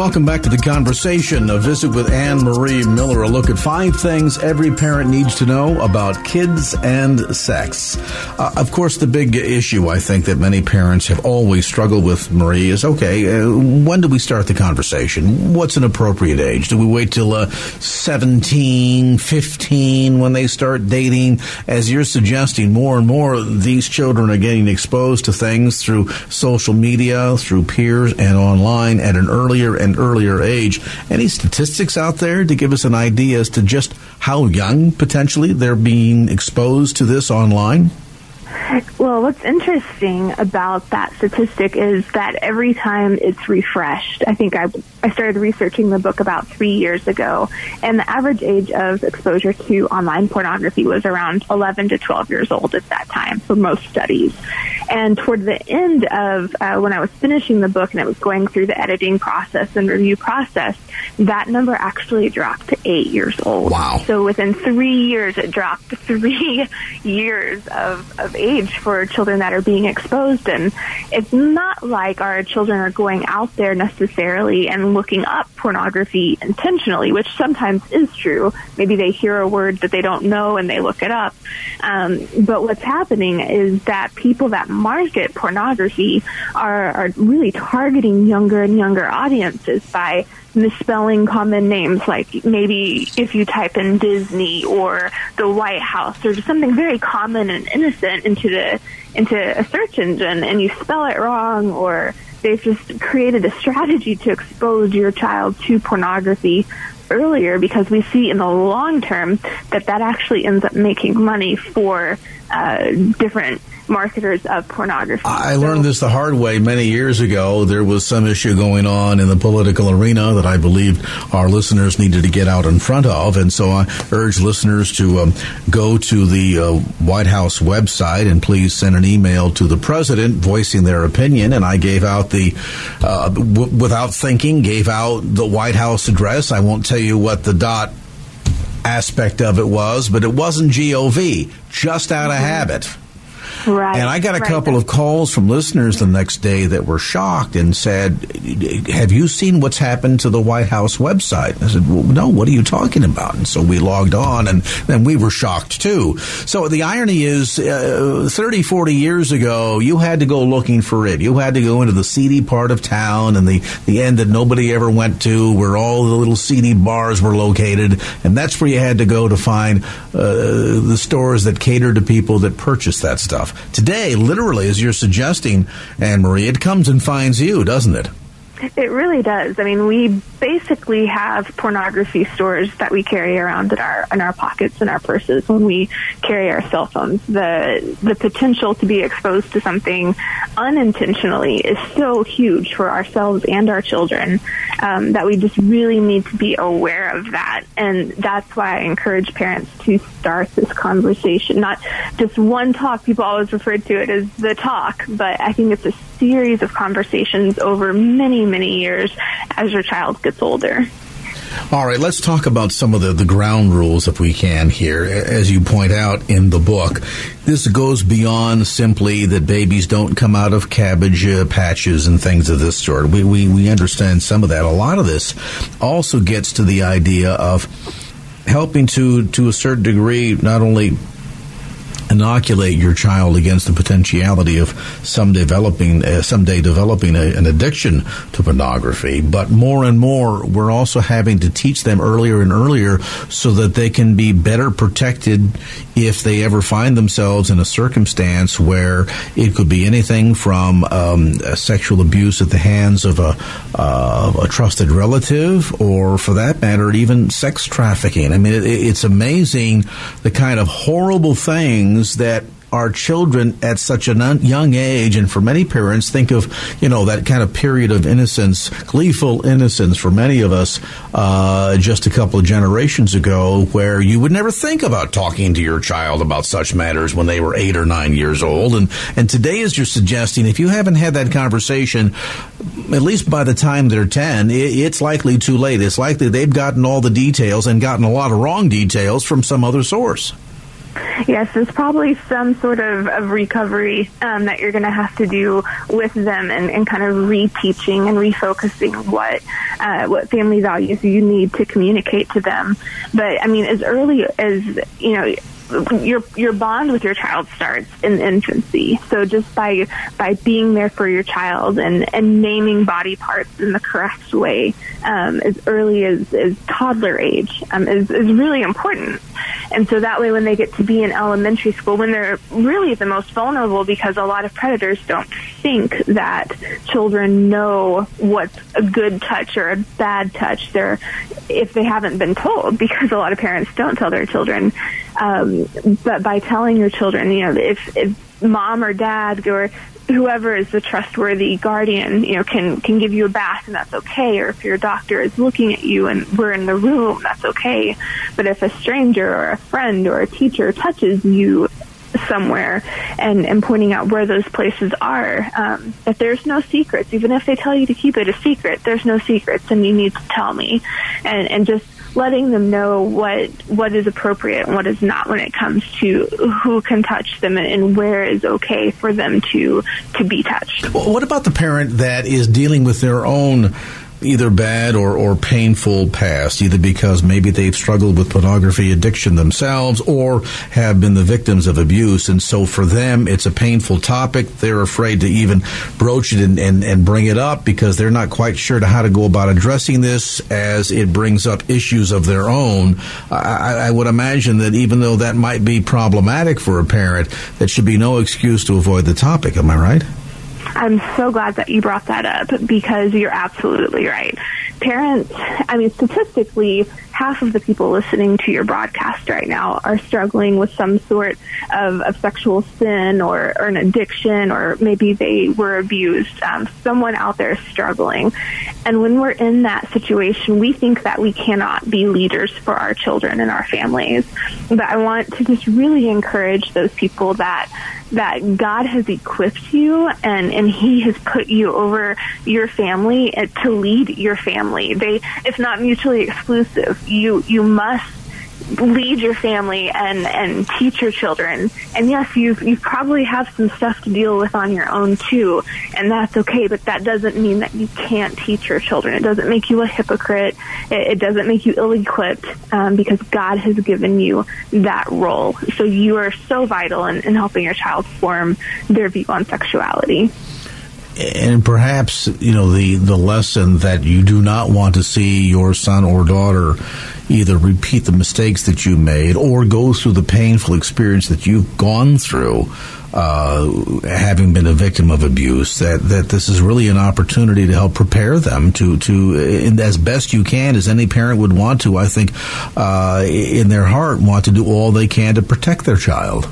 Welcome back to the conversation. A visit with Anne Marie Miller. A look at five things every parent needs to know about kids and sex. Uh, of course, the big issue I think that many parents have always struggled with, Marie, is okay, uh, when do we start the conversation? What's an appropriate age? Do we wait till uh, 17, 15 when they start dating? As you're suggesting, more and more these children are getting exposed to things through social media, through peers, and online at an earlier and earlier age. Any statistics out there to give us an idea as to just how young potentially they're being exposed to this online? Well, what's interesting about that statistic is that every time it's refreshed, I think I, I started researching the book about three years ago, and the average age of exposure to online pornography was around 11 to 12 years old at that time for most studies. And toward the end of uh, when I was finishing the book and it was going through the editing process and review process, that number actually dropped to eight years old. Wow. So within three years, it dropped three years of, of age for children that are being exposed. And it's not like our children are going out there necessarily and looking up pornography intentionally, which sometimes is true. Maybe they hear a word that they don't know and they look it up. Um, but what's happening is that people that market pornography are, are really targeting younger and younger audiences by misspelling common names. Like maybe if you type in Disney or the White House or just something very common and innocent into the into a search engine and you spell it wrong or they've just created a strategy to expose your child to pornography earlier because we see in the long term that that actually ends up making money for uh, different marketers of pornography. I learned this the hard way many years ago. There was some issue going on in the political arena that I believed our listeners needed to get out in front of. And so I urge listeners to um, go to the uh, White House website and please send an email to the president voicing their opinion. And I gave out the, uh, w- without thinking, gave out the White House address. I won't tell you what the dot aspect of it was, but it wasn't GOV, just out of mm-hmm. habit. Right. And I got a right. couple of calls from listeners the next day that were shocked and said, Have you seen what's happened to the White House website? I said, Well, no, what are you talking about? And so we logged on and then we were shocked too. So the irony is, uh, 30, 40 years ago, you had to go looking for it. You had to go into the seedy part of town and the, the end that nobody ever went to where all the little seedy bars were located. And that's where you had to go to find uh, the stores that catered to people that purchased that stuff. Today, literally, as you're suggesting, Anne Marie, it comes and finds you, doesn't it? It really does. I mean, we basically have pornography stores that we carry around in our in our pockets and our purses when we carry our cell phones. The the potential to be exposed to something unintentionally is so huge for ourselves and our children um, that we just really need to be aware of that. And that's why I encourage parents to start this conversation, not just one talk. People always refer to it as the talk, but I think it's a series of conversations over many, many years as your child gets older. All right, let's talk about some of the, the ground rules if we can here. As you point out in the book, this goes beyond simply that babies don't come out of cabbage uh, patches and things of this sort. We, we, we understand some of that. A lot of this also gets to the idea of helping to, to a certain degree, not only inoculate your child against the potentiality of some developing uh, someday developing a, an addiction to pornography. But more and more we're also having to teach them earlier and earlier so that they can be better protected if they ever find themselves in a circumstance where it could be anything from um, sexual abuse at the hands of a, uh, a trusted relative or for that matter even sex trafficking. I mean it, it's amazing the kind of horrible things things that our children at such a young age, and for many parents, think of you know that kind of period of innocence, gleeful innocence for many of us uh, just a couple of generations ago, where you would never think about talking to your child about such matters when they were eight or nine years old, and and today, as you're suggesting, if you haven't had that conversation, at least by the time they're ten, it, it's likely too late. It's likely they've gotten all the details and gotten a lot of wrong details from some other source. Yes, there's probably some sort of, of recovery um, that you're going to have to do with them and, and kind of reteaching and refocusing what uh, what family values you need to communicate to them. But I mean, as early as you know, your your bond with your child starts in infancy. So just by by being there for your child and and naming body parts in the correct way um, as early as, as toddler age um, is is really important. And so that way, when they get to be in elementary school, when they're really the most vulnerable, because a lot of predators don't think that children know what's a good touch or a bad touch. They're if they haven't been told, because a lot of parents don't tell their children. Um, but by telling your children, you know, if, if mom or dad or whoever is the trustworthy guardian, you know, can can give you a bath and that's okay. Or if your doctor is looking at you and we're in the room, that's okay. But if a stranger or a friend or a teacher touches you somewhere and, and pointing out where those places are. Um, if there's no secrets, even if they tell you to keep it a secret, there's no secrets and you need to tell me. And, and just letting them know what what is appropriate and what is not when it comes to who can touch them and where is okay for them to to be touched. What about the parent that is dealing with their own either bad or, or painful past, either because maybe they've struggled with pornography addiction themselves or have been the victims of abuse. And so for them, it's a painful topic. They're afraid to even broach it and, and, and bring it up because they're not quite sure to how to go about addressing this as it brings up issues of their own. I, I would imagine that even though that might be problematic for a parent, that should be no excuse to avoid the topic. Am I right? I'm so glad that you brought that up because you're absolutely right. Parents, I mean, statistically, half of the people listening to your broadcast right now are struggling with some sort of, of sexual sin or, or, an addiction, or maybe they were abused. Um, someone out there is struggling. And when we're in that situation, we think that we cannot be leaders for our children and our families. But I want to just really encourage those people that that God has equipped you and, and He has put you over your family eh, to lead your family. They, it's not mutually exclusive you you must lead your family and and teach your children. And yes, you you probably have some stuff to deal with on your own too, and that's okay. But that doesn't mean that you can't teach your children. It doesn't make you a hypocrite. It, it doesn't make you ill-equipped um, because God has given you that role. So you are so vital in, in helping your child form their view on sexuality and perhaps you know the the lesson that you do not want to see your son or daughter either repeat the mistakes that you made or go through the painful experience that you've gone through uh, having been a victim of abuse that that this is really an opportunity to help prepare them to to as best you can as any parent would want to I think uh, in their heart want to do all they can to protect their child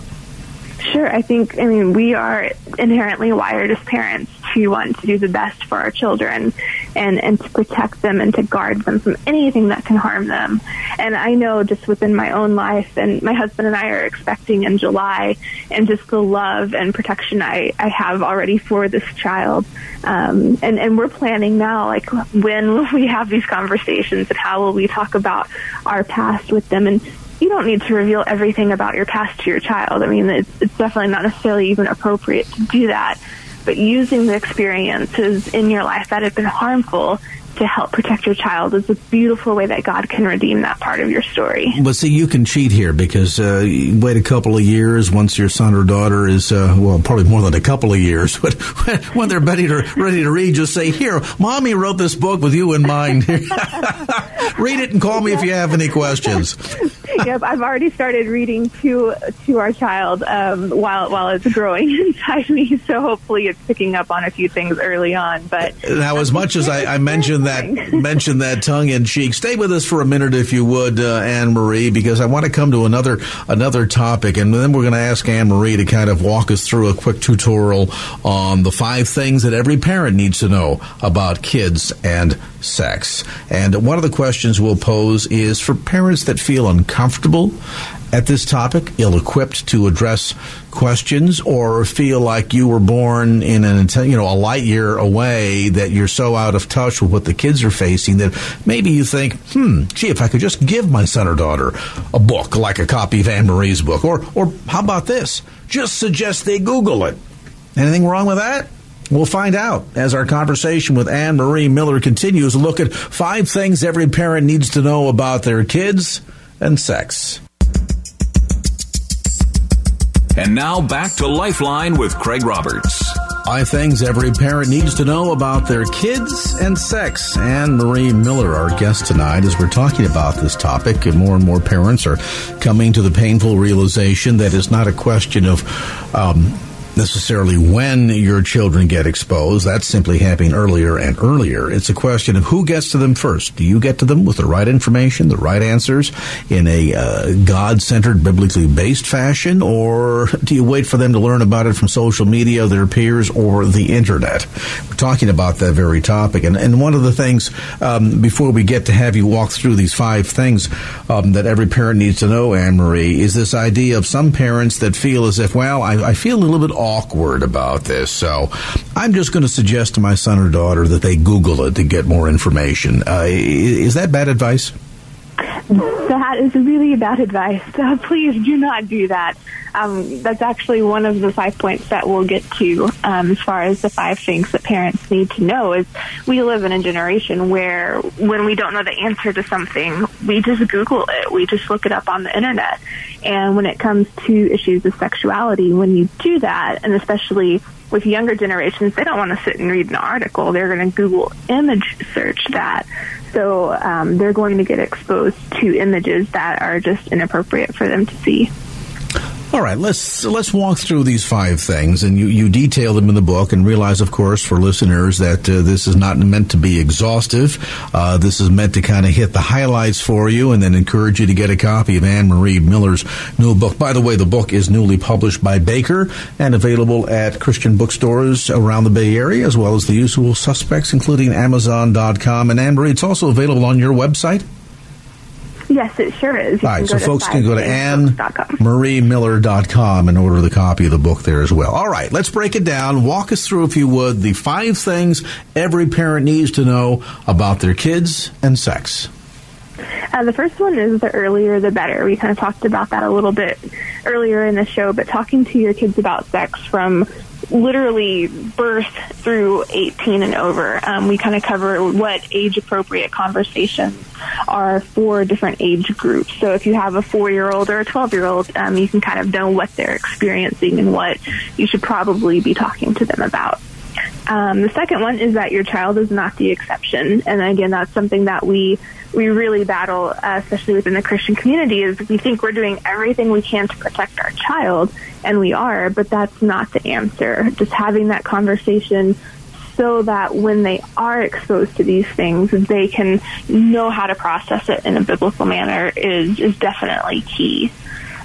Sure. I think, I mean, we are inherently wired as parents to want to do the best for our children and, and to protect them and to guard them from anything that can harm them. And I know just within my own life, and my husband and I are expecting in July, and just the love and protection I, I have already for this child. Um, and, and we're planning now, like, when will we have these conversations and how will we talk about our past with them? And you don't need to reveal everything about your past to your child. I mean, it's, it's definitely not necessarily even appropriate to do that. But using the experiences in your life that have been harmful to help protect your child is a beautiful way that God can redeem that part of your story. But see, you can cheat here because uh, wait a couple of years once your son or daughter is, uh, well, probably more than a couple of years, but when they're ready to, ready to read, just say, Here, mommy wrote this book with you in mind. read it and call me if you have any questions. Yep, I've already started reading to to our child um, while while it's growing inside me. So hopefully, it's picking up on a few things early on. But now, as much as I, I mentioned that mentioned that tongue in cheek, stay with us for a minute if you would, uh, Anne Marie, because I want to come to another another topic, and then we're going to ask Anne Marie to kind of walk us through a quick tutorial on the five things that every parent needs to know about kids and sex. And one of the questions we'll pose is for parents that feel uncomfortable at this topic, ill equipped to address questions, or feel like you were born in an you know a light year away that you're so out of touch with what the kids are facing that maybe you think, hmm, gee, if I could just give my son or daughter a book like a copy of Anne Marie's book, or or how about this? Just suggest they Google it. Anything wrong with that? We'll find out as our conversation with Anne Marie Miller continues. A look at five things every parent needs to know about their kids and sex. And now back to Lifeline with Craig Roberts. Five things every parent needs to know about their kids and sex. Anne Marie Miller, our guest tonight, as we're talking about this topic, and more and more parents are coming to the painful realization that it's not a question of um, necessarily when your children get exposed. That's simply happening earlier and earlier. It's a question of who gets to them first. Do you get to them with the right information, the right answers in a uh, God centered, biblically based fashion, or do you wait for them to learn about it from social media, their peers, or the internet? We're talking about that very topic. And, and one of the things, um, before we get to have you walk through these five things um, that every parent needs to know, Anne Marie, is this idea of some parents that feel as if, well, I, I feel a little bit awkward about this. So I'm just going to suggest to my son or daughter that they Google it to get more information. Uh, is that bad advice? That is really bad advice. Uh, please do not do that. Um, that's actually one of the five points that we'll get to um, as far as the five things that parents need to know is we live in a generation where when we don't know the answer to something, we just Google it. We just look it up on the internet. And when it comes to issues of sexuality, when you do that, and especially with younger generations, they don't want to sit and read an article. They're going to Google image search that. So um, they're going to get exposed to images that are just inappropriate for them to see. All right, let's let's walk through these five things, and you, you detail them in the book, and realize, of course, for listeners that uh, this is not meant to be exhaustive. Uh, this is meant to kind of hit the highlights for you, and then encourage you to get a copy of Anne Marie Miller's new book. By the way, the book is newly published by Baker and available at Christian bookstores around the Bay Area, as well as the usual suspects, including Amazon.com. And Anne Marie, it's also available on your website. Yes, it sure is. You All right, so folks can go to AnneMarieMiller.com and order the copy of the book there as well. All right, let's break it down. Walk us through, if you would, the five things every parent needs to know about their kids and sex. Uh, the first one is the earlier the better. We kind of talked about that a little bit earlier in the show, but talking to your kids about sex from literally birth through 18 and over. Um, we kind of cover what age appropriate conversations are for different age groups. So if you have a four year old or a 12 year old, um, you can kind of know what they're experiencing and what you should probably be talking to them about. Um, the second one is that your child is not the exception. And again, that's something that we we really battle, uh, especially within the Christian community, is we think we're doing everything we can to protect our child, and we are, but that's not the answer. Just having that conversation so that when they are exposed to these things, they can know how to process it in a biblical manner is, is definitely key.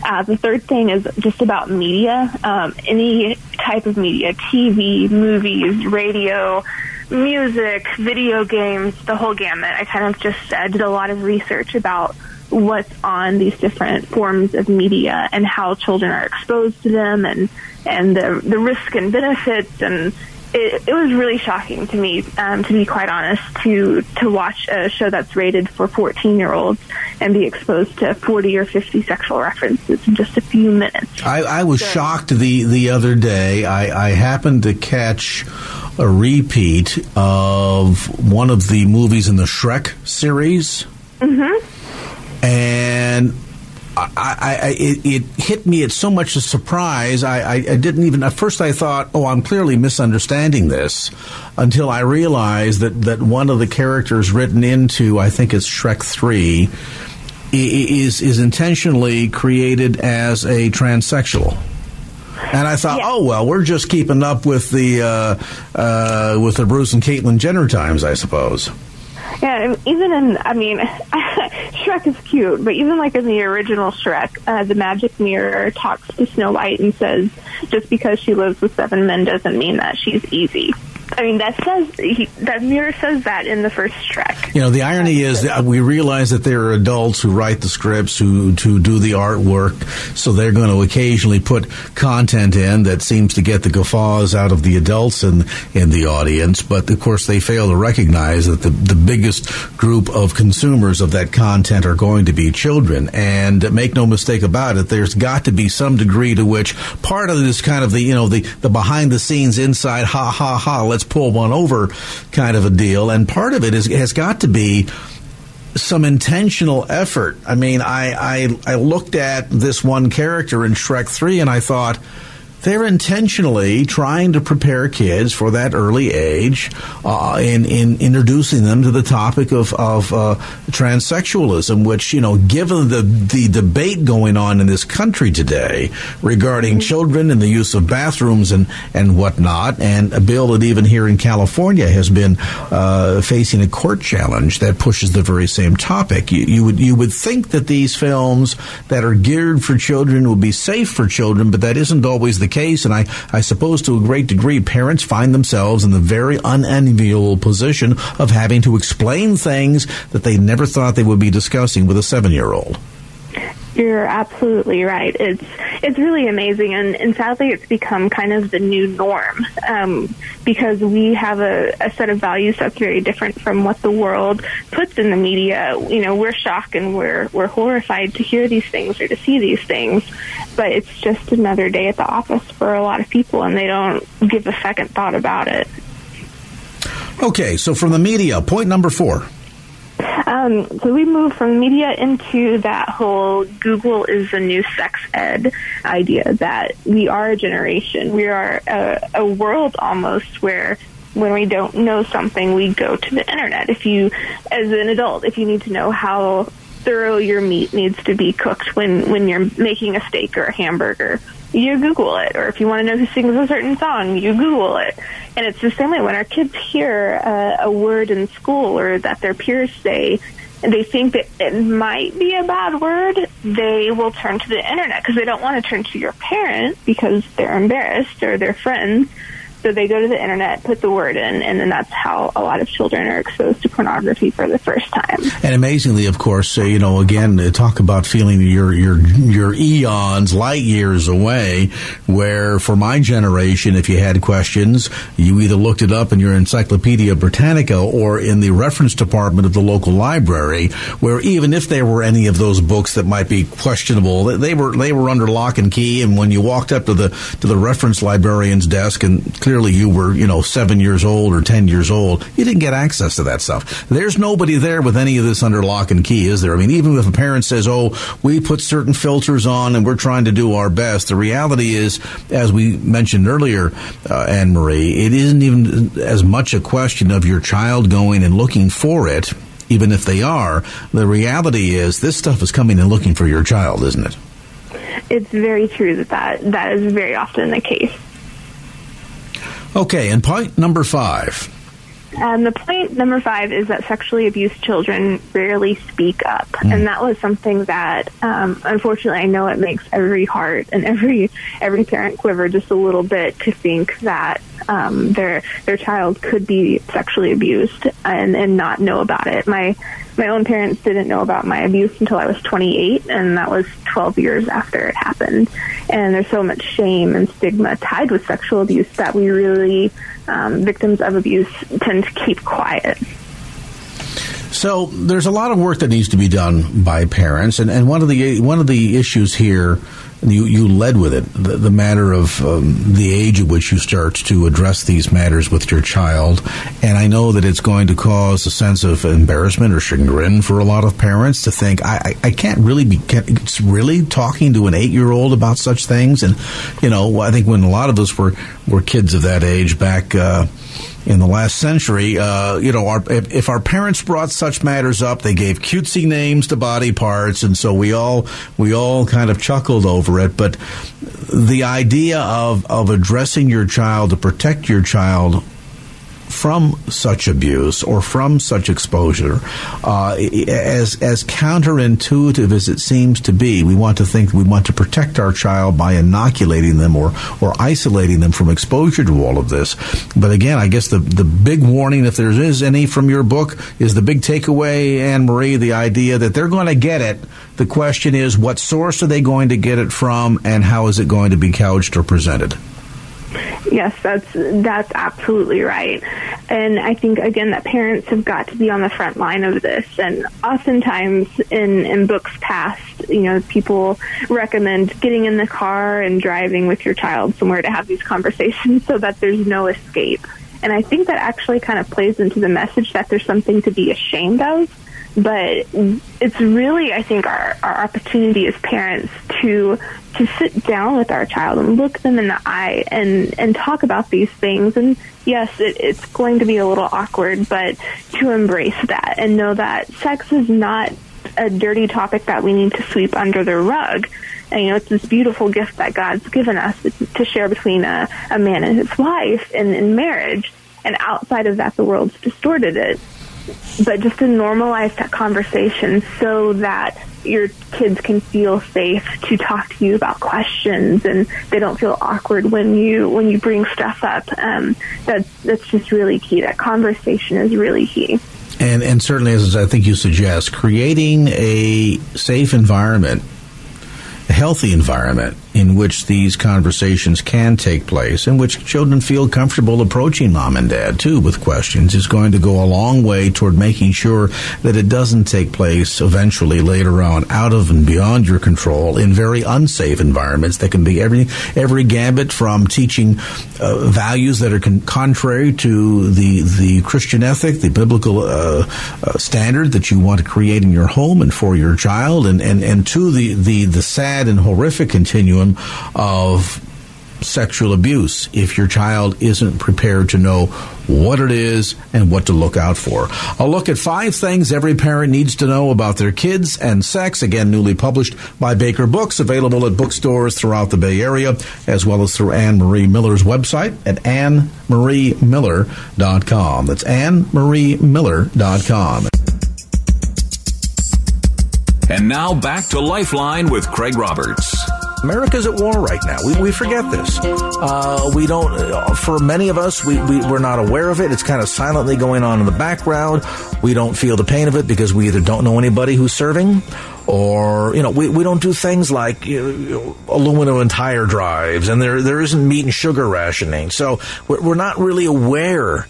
Uh, the third thing is just about media. Um, any type of media, TV, movies, radio, music, video games, the whole gamut. I kind of just uh, did a lot of research about what's on these different forms of media and how children are exposed to them and and the the risk and benefits and it, it was really shocking to me, um, to be quite honest, to to watch a show that's rated for 14 year olds and be exposed to 40 or 50 sexual references in just a few minutes. I, I was so. shocked the the other day. I, I happened to catch a repeat of one of the movies in the Shrek series. Mm-hmm. And I, I, it, it, hit me at so much a surprise. I, I, I, didn't even at first. I thought, "Oh, I'm clearly misunderstanding this," until I realized that that one of the characters written into, I think it's Shrek Three, is is intentionally created as a transsexual. And I thought, yeah. oh well, we're just keeping up with the uh, uh, with the Bruce and Caitlyn Jenner times, I suppose. Yeah, even in, I mean, Shrek is cute, but even like in the original Shrek, uh, the magic mirror talks to Snow White and says, just because she lives with seven men doesn't mean that she's easy. I mean, that says he, that mirror says that in the first Shrek. You know, the irony is that we realize that there are adults who write the scripts, who to do the artwork, so they're going to occasionally put content in that seems to get the guffaws out of the adults in in the audience. But of course, they fail to recognize that the the biggest group of consumers of that content are going to be children. And make no mistake about it, there's got to be some degree to which part of this kind of the you know the the behind the scenes inside ha ha ha let's pull one over kind of a deal. And part of it is, has got to be some intentional effort. I mean, I, I, I looked at this one character in Shrek 3 and I thought, they're intentionally trying to prepare kids for that early age uh, in, in introducing them to the topic of, of uh, transsexualism, which, you know, given the, the debate going on in this country today regarding children and the use of bathrooms and, and whatnot, and a bill that even here in California has been uh, facing a court challenge that pushes the very same topic, you, you, would, you would think that these films that are geared for children would be safe for children, but that isn't always the case, and I, I suppose to a great degree, parents find themselves in the very unenviable position of having to explain things that they never thought they would be discussing with a seven year old. You're absolutely right. It's it's really amazing, and, and sadly, it's become kind of the new norm um, because we have a, a set of values that's very different from what the world puts in the media. You know, we're shocked and we're we're horrified to hear these things or to see these things, but it's just another day at the office for a lot of people, and they don't give a second thought about it. Okay, so from the media, point number four. Um, so we moved from media into that whole Google is the new sex ed idea that we are a generation, we are a, a world almost where when we don't know something, we go to the internet. If you, as an adult, if you need to know how thorough your meat needs to be cooked when, when you're making a steak or a hamburger, you Google it. Or if you want to know who sings a certain song, you Google it. And it's the same way when our kids hear uh, a word in school or that their peers say, and they think that it might be a bad word, they will turn to the internet because they don't want to turn to your parent because they're embarrassed or their friends. So they go to the internet, put the word in, and then that's how a lot of children are exposed to pornography for the first time. And amazingly, of course, uh, you know, again, uh, talk about feeling your your your eons, light years away. Where for my generation, if you had questions, you either looked it up in your Encyclopedia Britannica or in the reference department of the local library. Where even if there were any of those books that might be questionable, they were they were under lock and key. And when you walked up to the to the reference librarian's desk and clearly you were, you know, seven years old or ten years old, you didn't get access to that stuff. There's nobody there with any of this under lock and key, is there? I mean, even if a parent says, oh, we put certain filters on and we're trying to do our best, the reality is, as we mentioned earlier, uh, Anne Marie, it isn't even as much a question of your child going and looking for it even if they are, the reality is this stuff is coming and looking for your child, isn't it? It's very true that that, that is very often the case. Okay, and point number five. And the point number five is that sexually abused children rarely speak up, mm. and that was something that, um, unfortunately, I know it makes every heart and every every parent quiver just a little bit to think that um, their their child could be sexually abused and and not know about it. My my own parents didn't know about my abuse until I was 28, and that was 12 years after it happened. And there's so much shame and stigma tied with sexual abuse that we really, um, victims of abuse, tend to keep quiet. So there's a lot of work that needs to be done by parents, and, and one of the one of the issues here you, you led with it, the, the matter of um, the age at which you start to address these matters with your child. And I know that it's going to cause a sense of embarrassment or chagrin for a lot of parents to think, I, I, I can't really be it's really talking to an eight year old about such things. And, you know, I think when a lot of us were, were kids of that age back, uh, in the last century. Uh, you know, our, if, if, our parents brought such matters up, they gave cutesy names to body parts, and so we all we all kind of chuckled over it. But the idea of of addressing your child to protect your child from such abuse or from such exposure, uh, as as counterintuitive as it seems to be, we want to think we want to protect our child by inoculating them or or isolating them from exposure to all of this. But again, I guess the the big warning, if there is any from your book, is the big takeaway, Anne Marie, the idea that they're going to get it. The question is, what source are they going to get it from, and how is it going to be couched or presented? Yes, that's that's absolutely right. And I think again that parents have got to be on the front line of this. And oftentimes in in books past, you know, people recommend getting in the car and driving with your child somewhere to have these conversations so that there's no escape. And I think that actually kind of plays into the message that there's something to be ashamed of but it's really i think our, our opportunity as parents to to sit down with our child and look them in the eye and and talk about these things. And yes it, it's going to be a little awkward but to embrace that and know that sex is not a dirty topic that we need to sweep under the rug. And, you know it's this beautiful gift that god's given us to share between a, a man and his wife in, in marriage. And outside of that the world's distorted it but just to normalize that conversation so that your kids can feel safe to talk to you about questions and they don't feel awkward when you when you bring stuff up. Um, that's that's just really key. That conversation is really key. And and certainly, as I think you suggest, creating a safe environment, a healthy environment in which these conversations can take place, in which children feel comfortable approaching mom and dad too with questions, is going to go a long way toward making sure that it doesn't take place eventually later on out of and beyond your control in very unsafe environments that can be every every gambit from teaching uh, values that are con- contrary to the the Christian ethic, the biblical uh, uh, standard that you want to create in your home and for your child, and and and to the the the sad and horrific continuum continuum of sexual abuse if your child isn't prepared to know what it is and what to look out for. A look at five things every parent needs to know about their kids and sex, again, newly published by Baker Books, available at bookstores throughout the Bay Area, as well as through Anne Marie Miller's website at annemariemiller.com. That's annemariemiller.com. And now back to Lifeline with Craig Roberts. America's at war right now. We, we forget this. Uh, we don't, uh, for many of us, we, we, we're not aware of it. It's kind of silently going on in the background. We don't feel the pain of it because we either don't know anybody who's serving or, you know, we, we don't do things like you know, aluminum and tire drives and there, there isn't meat and sugar rationing. So we're, we're not really aware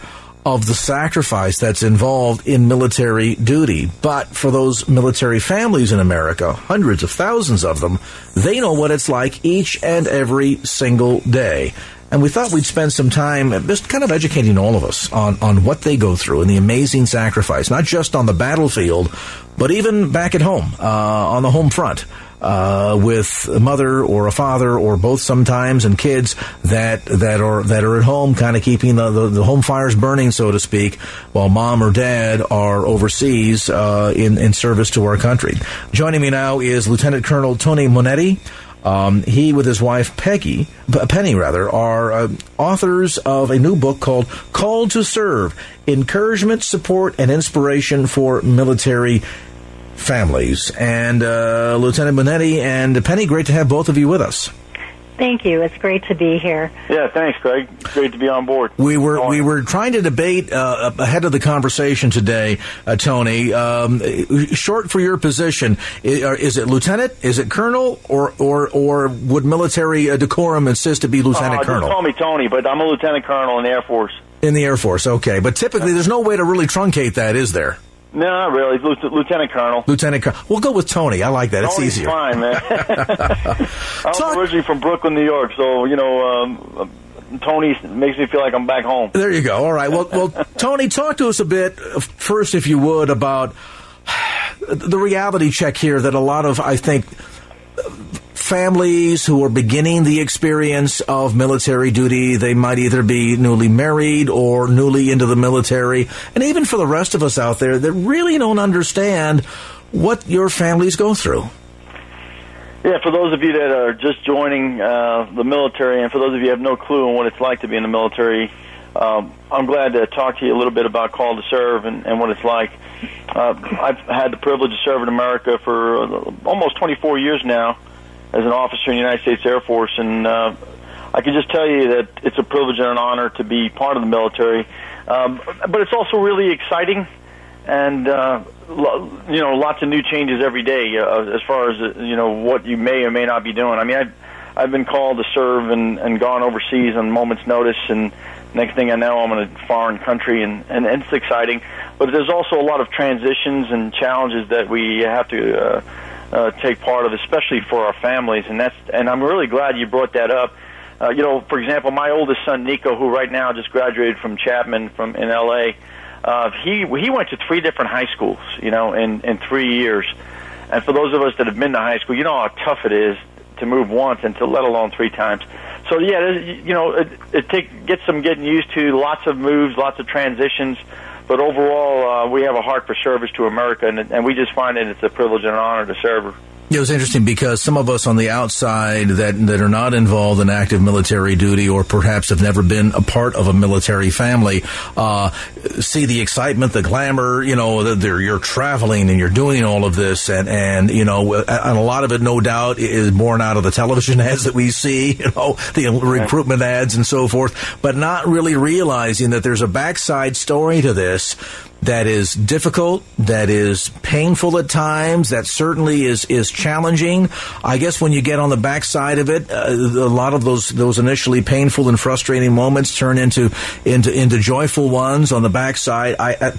of the sacrifice that's involved in military duty. But for those military families in America, hundreds of thousands of them, they know what it's like each and every single day. And we thought we'd spend some time just kind of educating all of us on, on what they go through and the amazing sacrifice, not just on the battlefield, but even back at home, uh, on the home front uh, with a mother or a father or both sometimes and kids that that are that are at home kind of keeping the, the, the, home fires burning so to speak while mom or dad are overseas uh, in, in service to our country. Joining me now is lieutenant colonel tony monetti. Um, he, with his wife Peggy, Penny rather, are uh, authors of a new book called "Called to Serve: Encouragement, Support, and Inspiration for Military families. And uh, Lieutenant Monetti and Penny, great to have both of you with us. Thank you. It's great to be here. Yeah, thanks, Craig. Great to be on board. We were we were trying to debate uh, ahead of the conversation today, uh, Tony. Um, short for your position, is it lieutenant? Is it colonel? Or or or would military uh, decorum insist to be lieutenant uh, colonel? Call me Tony, but I'm a lieutenant colonel in the Air Force. In the Air Force, okay. But typically, there's no way to really truncate that, is there? No, not really. Lieutenant Colonel. Lieutenant Colonel. We'll go with Tony. I like that. It's Tony's easier. fine, man. I'm Talk- originally from Brooklyn, New York, so you know. Um, Tony makes me feel like I'm back home. There you go. All right. Well, well, Tony, talk to us a bit first, if you would, about the reality check here that a lot of, I think, families who are beginning the experience of military duty. They might either be newly married or newly into the military. And even for the rest of us out there that really don't understand what your families go through. Yeah, for those of you that are just joining uh, the military, and for those of you who have no clue on what it's like to be in the military, um, I'm glad to talk to you a little bit about Call to Serve and, and what it's like. Uh, I've had the privilege to serve in America for almost 24 years now as an officer in the United States Air Force, and uh, I can just tell you that it's a privilege and an honor to be part of the military. Um, but it's also really exciting, and uh, you know, lots of new changes every day uh, as far as you know what you may or may not be doing. I mean, I've I've been called to serve and, and gone overseas on moment's notice, and next thing I know, I'm in a foreign country, and, and, and it's exciting. But there's also a lot of transitions and challenges that we have to uh, uh, take part of, especially for our families. And that's and I'm really glad you brought that up. Uh, you know, for example, my oldest son Nico, who right now just graduated from Chapman from in L.A. Uh, he he went to three different high schools, you know, in in three years. And for those of us that have been to high school, you know how tough it is to move once and to let alone three times. So yeah, you know, it, it take, gets some getting used to. Lots of moves, lots of transitions, but overall, uh, we have a heart for service to America, and, and we just find that it's a privilege and an honor to serve It was interesting because some of us on the outside that that are not involved in active military duty or perhaps have never been a part of a military family uh, see the excitement, the glamour. You know, that you're traveling and you're doing all of this, and and you know, and a lot of it, no doubt, is born out of the television ads that we see. You know, the recruitment ads and so forth, but not really realizing that there's a backside story to this that is difficult, that is painful at times, that certainly is is challenging. I guess when you get on the backside of it, uh, a lot of those those initially painful and frustrating moments turn into into into joyful ones on the backside. I, uh,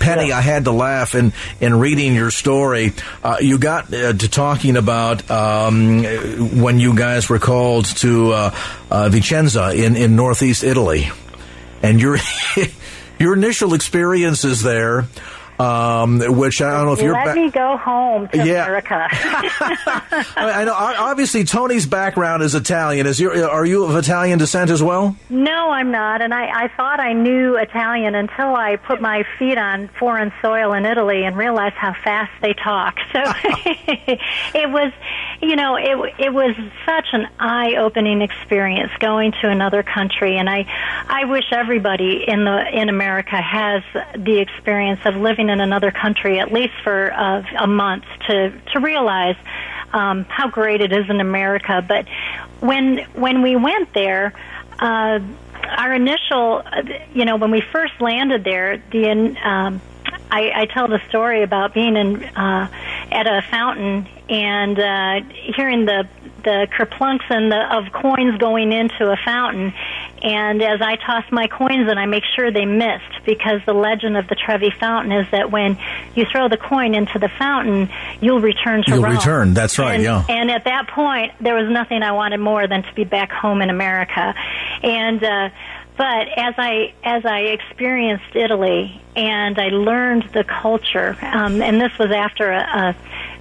Penny, yeah. I had to laugh in in reading your story. Uh, you got uh, to talking about um, when you guys were called to uh, uh, Vicenza in in northeast Italy, and you're. your initial experiences there um, which I don't know if you're. Let ba- me go home to yeah. America. I know. Obviously, Tony's background is Italian. Is you are you of Italian descent as well? No, I'm not. And I, I thought I knew Italian until I put my feet on foreign soil in Italy and realized how fast they talk. So it was, you know, it it was such an eye-opening experience going to another country, and I I wish everybody in the in America has the experience of living in another country at least for uh, a month to to realize um, how great it is in America. But when when we went there. Uh, our initial, you know, when we first landed there, the um, I, I tell the story about being in uh, at a fountain and uh, hearing the the kerplunks and the, of coins going into a fountain. And as I toss my coins and I make sure they missed because the legend of the Trevi Fountain is that when you throw the coin into the fountain, you'll return to you'll Rome. return. That's right. And, yeah. And at that point, there was nothing I wanted more than to be back home in America. And uh, but as I as I experienced Italy and I learned the culture, um, and this was after a, a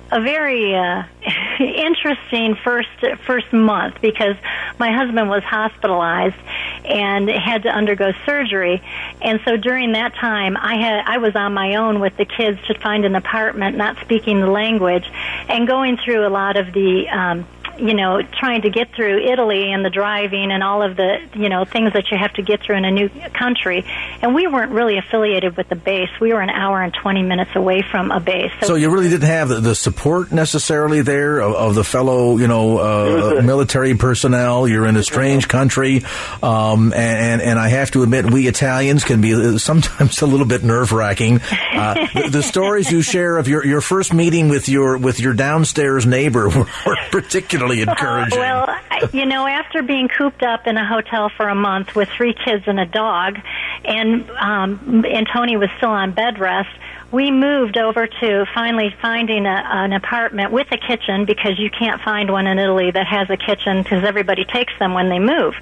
a very uh, interesting first first month because my husband was hospitalized and had to undergo surgery, and so during that time I had I was on my own with the kids to find an apartment, not speaking the language, and going through a lot of the um, you know, trying to get through Italy and the driving and all of the, you know, things that you have to get through in a new country. And we weren't really affiliated with the base. We were an hour and 20 minutes away from a base. So, so you really didn't have the, the support necessarily there of, of the fellow, you know, uh, military personnel. You're in a strange country. Um, and, and I have to admit, we Italians can be sometimes a little bit nerve wracking. Uh, the, the, stories you share of your, your first meeting with your, with your downstairs neighbor were, were particularly really encouraging. Uh, well, you know, after being cooped up in a hotel for a month with three kids and a dog, and um, and Tony was still on bed rest we moved over to finally finding a, an apartment with a kitchen because you can't find one in Italy that has a kitchen because everybody takes them when they move.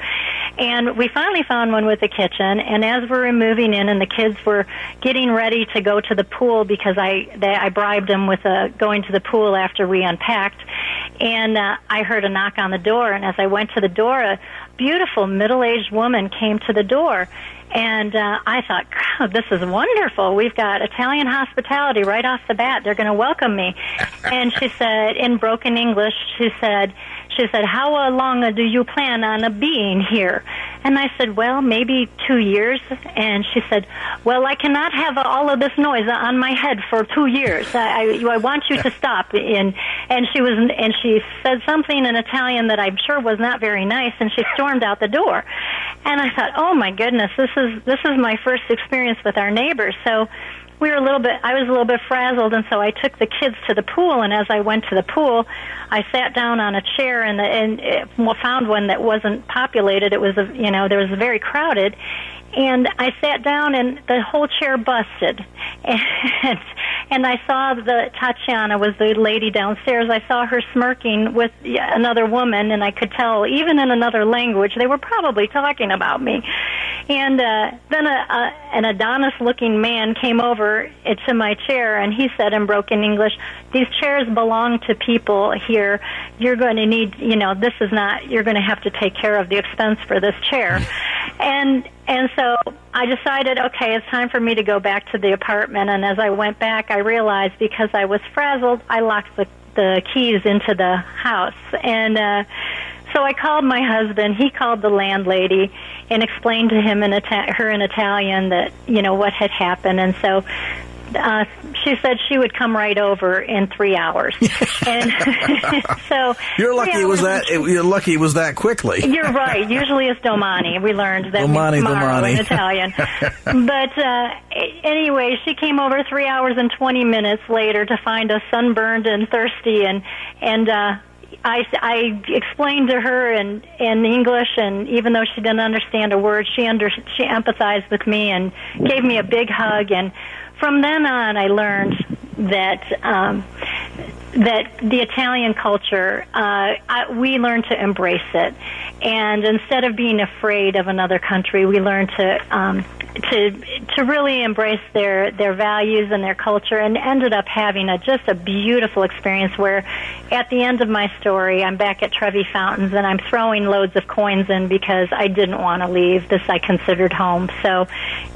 And we finally found one with a kitchen. And as we were moving in, and the kids were getting ready to go to the pool because I they, I bribed them with a, going to the pool after we unpacked. and uh, I heard a knock on the door. And as I went to the door, a beautiful middle-aged woman came to the door. And uh, I thought, God, this is wonderful. We've got Italian hospitality right off the bat. They're going to welcome me. and she said, in broken English, she said, she said, how uh, long uh, do you plan on uh, being here? And I said, well, maybe two years. And she said, well, I cannot have all of this noise on my head for two years. I, I, I want you to stop. And, and she was, and she said something in Italian that I'm sure was not very nice. And she stormed out the door. And I thought, oh my goodness, this is, this is my first experience with our neighbors. So, we were a little bit I was a little bit frazzled and so I took the kids to the pool. And as I went to the pool I sat down on a chair and the, and it, found one that wasn't populated. It was a, you know there was very crowded and I sat down and the whole chair busted and and I saw the Tatiana was the lady downstairs I saw her smirking with another woman and I could tell even in another language they were probably talking about me and uh, then a, a, an Adonis looking man came over to my chair and he said in broken English, These chairs belong to people here. You're going to need, you know, this is not, you're going to have to take care of the expense for this chair. And, and so I decided, okay, it's time for me to go back to the apartment. And as I went back, I realized because I was frazzled, I locked the, the keys into the house. And, uh, so I called my husband. He called the landlady and explained to him in Ita- her in Italian that you know what had happened, and so uh, she said she would come right over in three hours. and so you're lucky it was that. It, you're lucky it was that quickly. You're right. Usually it's domani. We learned that domani, domani. in Italian. but uh, anyway, she came over three hours and twenty minutes later to find us sunburned and thirsty, and and. uh I, I explained to her in, in English, and even though she didn't understand a word, she under, she empathized with me and gave me a big hug. And from then on, I learned that um, that the Italian culture, uh, I, we learned to embrace it, and instead of being afraid of another country, we learned to um, to to really embrace their their values and their culture, and ended up having a just a beautiful experience. Where, at the end of my story, I'm back at Trevi Fountains, and I'm throwing loads of coins in because I didn't want to leave this I considered home. So,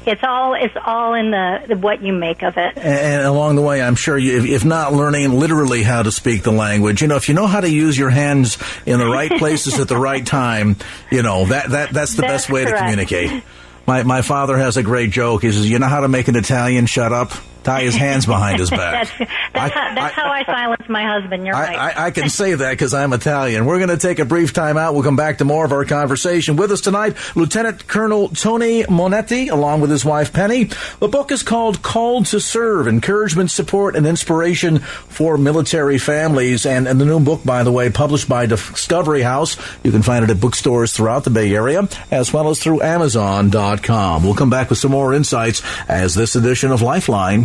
it's all it's all in the, the what you make of it. And along the way, I'm sure you, if, if not learning literally how to speak the language, you know, if you know how to use your hands in the right places at the right time, you know that that that's the That's best way correct. to communicate. My my father has a great joke. He says, "You know how to make an Italian shut up? Tie his hands behind his back." that's that's, how, that's how I silence my husband. You're right. I, I, I can say that because I'm Italian. We're going to take a brief time out. We'll come back to more of our conversation. With us tonight, Lieutenant Colonel Tony Monetti, along with his wife Penny. The book is called Called to Serve Encouragement, Support, and Inspiration for Military Families. And, and the new book, by the way, published by Discovery House. You can find it at bookstores throughout the Bay Area, as well as through Amazon.com. We'll come back with some more insights as this edition of Lifeline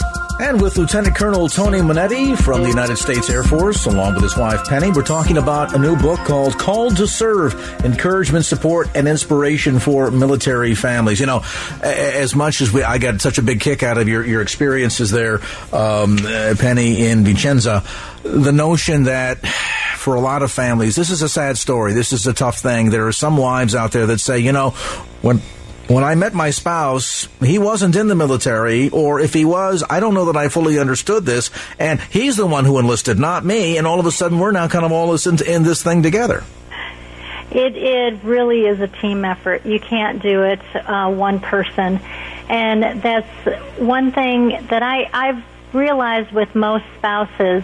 And with Lieutenant Colonel Tony Monetti from the United States Air Force, along with his wife Penny, we're talking about a new book called Called to Serve Encouragement, Support, and Inspiration for Military Families. You know, as much as we, I got such a big kick out of your, your experiences there, um, uh, Penny, in Vicenza, the notion that for a lot of families, this is a sad story. This is a tough thing. There are some wives out there that say, you know, when when I met my spouse, he wasn't in the military, or if he was, I don't know that I fully understood this, and he's the one who enlisted, not me, and all of a sudden we're now kind of all in, this thing together. It it really is a team effort. You can't do it uh, one person, and that's one thing that I I've realized with most spouses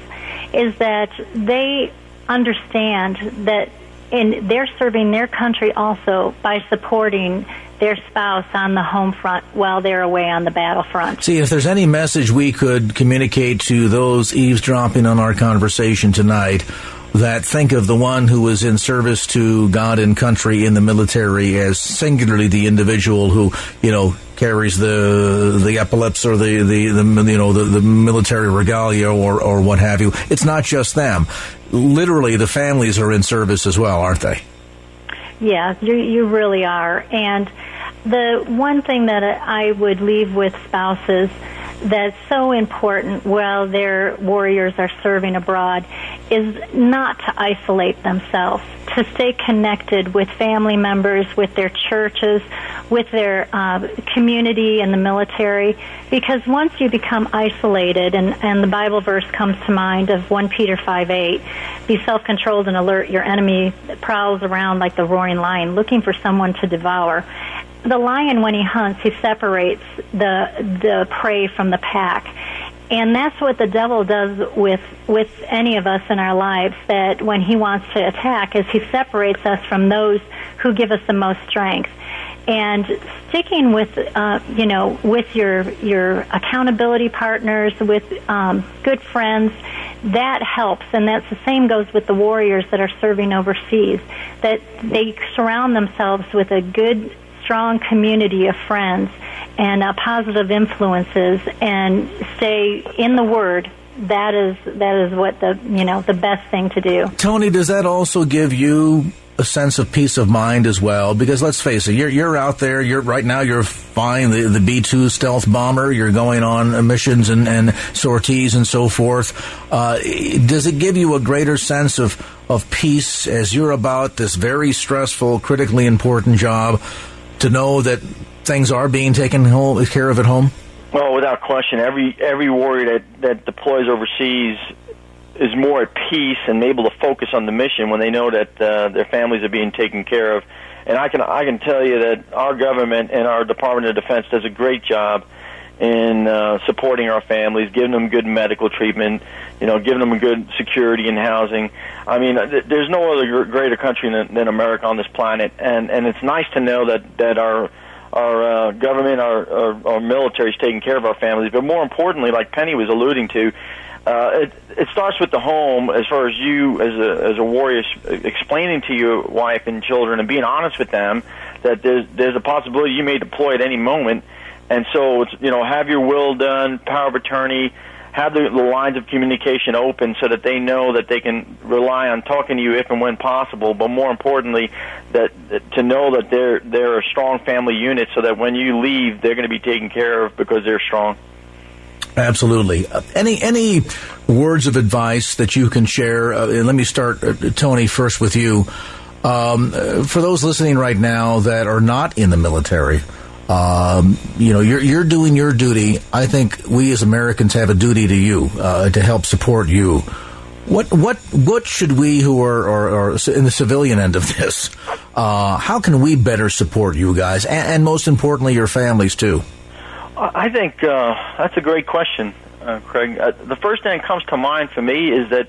is that they understand that in they're serving their country also by supporting their spouse on the home front while they're away on the battlefront. See, if there's any message we could communicate to those eavesdropping on our conversation tonight, that think of the one who is in service to God and country in the military as singularly the individual who, you know, carries the the epaulets or the, the, the you know the, the military regalia or, or what have you. It's not just them. Literally, the families are in service as well, aren't they? Yeah, you you really are, and the one thing that I would leave with spouses that's so important while their warriors are serving abroad is not to isolate themselves, to stay connected with family members, with their churches, with their uh, community and the military. Because once you become isolated, and, and the Bible verse comes to mind of 1 Peter 5 8, be self controlled and alert. Your enemy prowls around like the roaring lion, looking for someone to devour the lion when he hunts he separates the the prey from the pack. And that's what the devil does with with any of us in our lives that when he wants to attack is he separates us from those who give us the most strength. And sticking with uh, you know with your your accountability partners with um, good friends that helps. And that's the same goes with the warriors that are serving overseas that they surround themselves with a good strong community of friends and uh, positive influences and stay in the Word that is that is what the you know the best thing to do. Tony, does that also give you a sense of peace of mind as well? Because let's face it, you're you're out there. You're right now. You're flying the the B two stealth bomber. You're going on missions and, and sorties and so forth. Uh, does it give you a greater sense of of peace as you're about this very stressful, critically important job? To know that things are being taken home, care of at home? Well, without question, every every warrior that that deploys overseas is more at peace and able to focus on the mission when they know that uh, their families are being taken care of. And I can I can tell you that our government and our Department of Defense does a great job in uh, supporting our families, giving them good medical treatment, you know, giving them good security and housing. I mean, th- there's no other greater country than, than America on this planet, and and it's nice to know that that our our uh, government, our, our our military is taking care of our families. But more importantly, like Penny was alluding to, uh, it it starts with the home. As far as you as a as a warrior, explaining to your wife and children and being honest with them that there's there's a possibility you may deploy at any moment and so, it's, you know, have your will done, power of attorney, have the, the lines of communication open so that they know that they can rely on talking to you if and when possible. But more importantly, that, that to know that they're they're a strong family unit, so that when you leave, they're going to be taken care of because they're strong. Absolutely. Uh, any any words of advice that you can share? Uh, let me start, uh, Tony, first with you. Um, uh, for those listening right now that are not in the military, um, you know, you're you're doing your duty. I think we as Americans have a duty to you uh, to help support you. What what what should we who are, are, are in the civilian end of this? Uh, how can we better support you guys, and, and most importantly, your families too? I think uh, that's a great question, uh, Craig. Uh, the first thing that comes to mind for me is that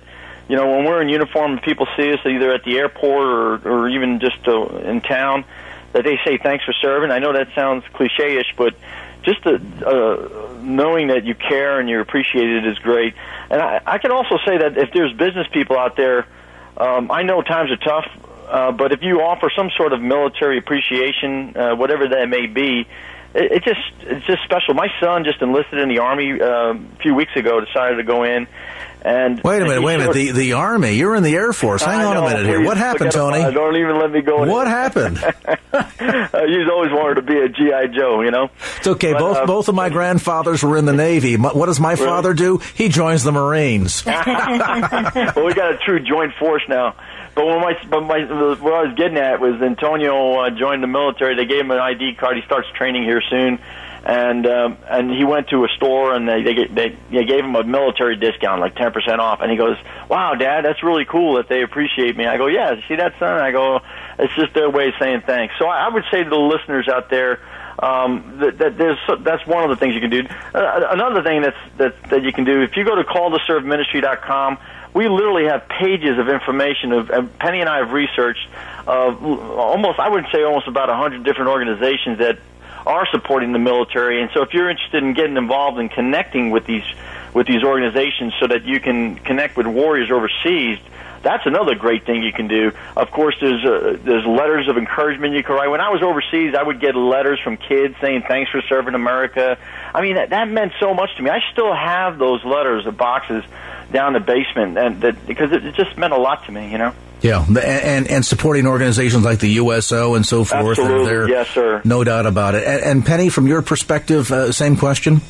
you know when we're in uniform and people see us either at the airport or, or even just uh, in town that they say thanks for serving. I know that sounds cliche-ish, but just the, uh, knowing that you care and you're appreciated is great. And I, I can also say that if there's business people out there, um, I know times are tough, uh, but if you offer some sort of military appreciation, uh, whatever that may be, it, it just it's just special. My son just enlisted in the army uh, a few weeks ago. Decided to go in, and wait a minute, wait a minute. The the army. You're in the Air Force. Hang on a minute here. What happened, Tony? Don't even let me go. What happened? uh, he's always wanted to be a GI Joe. You know. It's okay. But, both uh, both of my grandfathers were in the Navy. What does my really? father do? He joins the Marines. well, we got a true joint force now. But when my, but my, what I was getting at was Antonio uh, joined the military. They gave him an ID card. He starts training here soon. And um, and he went to a store and they they, they gave him a military discount like ten percent off. And he goes wow dad that's really cool that they appreciate me. I go yeah see that son? I go it's just their way of saying thanks. So I, I would say to the listeners out there um, that, that there's that's one of the things you can do. Uh, another thing that's that that you can do if you go to calltoserveministry.com we literally have pages of information of and Penny and I have researched of almost I would say almost about hundred different organizations that are supporting the military. And so, if you're interested in getting involved and connecting with these with these organizations, so that you can connect with warriors overseas, that's another great thing you can do. Of course, there's uh, there's letters of encouragement you can write. When I was overseas, I would get letters from kids saying thanks for serving America. I mean, that, that meant so much to me. I still have those letters, of boxes down the basement, and that because it, it just meant a lot to me, you know. Yeah, and, and and supporting organizations like the USO and so forth. Absolutely, there, yes, sir. No doubt about it. And, and Penny, from your perspective, uh, same question.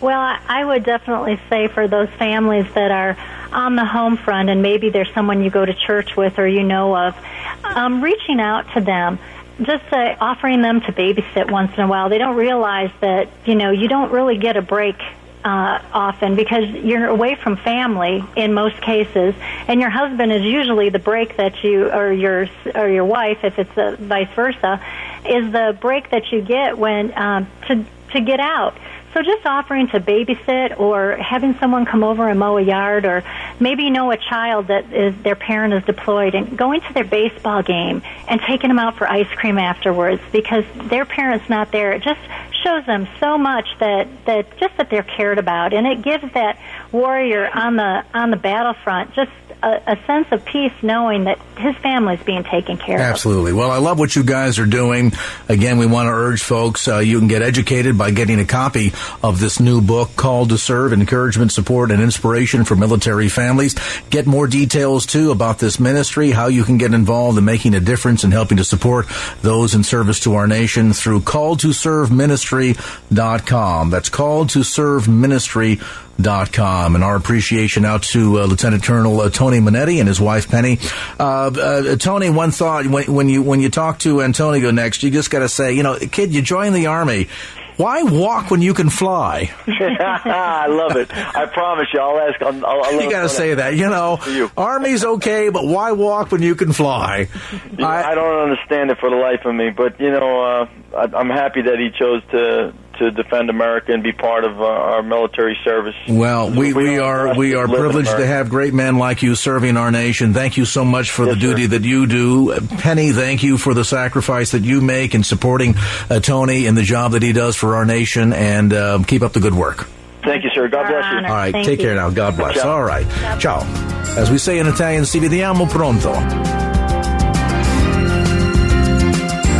Well, I I would definitely say for those families that are on the home front, and maybe there's someone you go to church with or you know of, um, reaching out to them, just uh, offering them to babysit once in a while. They don't realize that you know you don't really get a break uh, often because you're away from family in most cases, and your husband is usually the break that you, or your or your wife, if it's uh, vice versa, is the break that you get when um, to to get out. So just offering to babysit or having someone come over and mow a yard or maybe you know a child that is their parent is deployed and going to their baseball game and taking them out for ice cream afterwards because their parent's not there. It just shows them so much that that just that they're cared about and it gives that warrior on the on the battlefront just a, a sense of peace knowing that his family is being taken care of. Absolutely. Well, I love what you guys are doing. Again, we want to urge folks uh, you can get educated by getting a copy of this new book, Called to Serve Encouragement, Support, and Inspiration for Military Families. Get more details, too, about this ministry, how you can get involved in making a difference and helping to support those in service to our nation through calltoserveministry.com. That's calltoserveministry.com dot com and our appreciation out to uh, Lieutenant Colonel uh, Tony Monetti and his wife Penny. Uh, uh, Tony, one thought when, when you when you talk to Antonio next, you just got to say, you know, kid, you join the army. Why walk when you can fly? I love it. I promise you, I'll ask. I'll, I'll you got to say that. You know, you. army's okay, but why walk when you can fly? You know, I, I, don't understand it for the life of me, but you know, uh, I, I'm happy that he chose to to defend America and be part of uh, our military service. Well, we, we, we are we are privileged to have great men like you serving our nation. Thank you so much for yes, the duty sir. that you do, Penny. Thank you for the sacrifice that you make in supporting uh, Tony and the job that he does for our nation. And uh, keep up the good work. Thank you, sir. God bless you. All right, Thank take you. care now. God bless. Ciao. All right, ciao. As we say in Italian, ci vediamo pronto.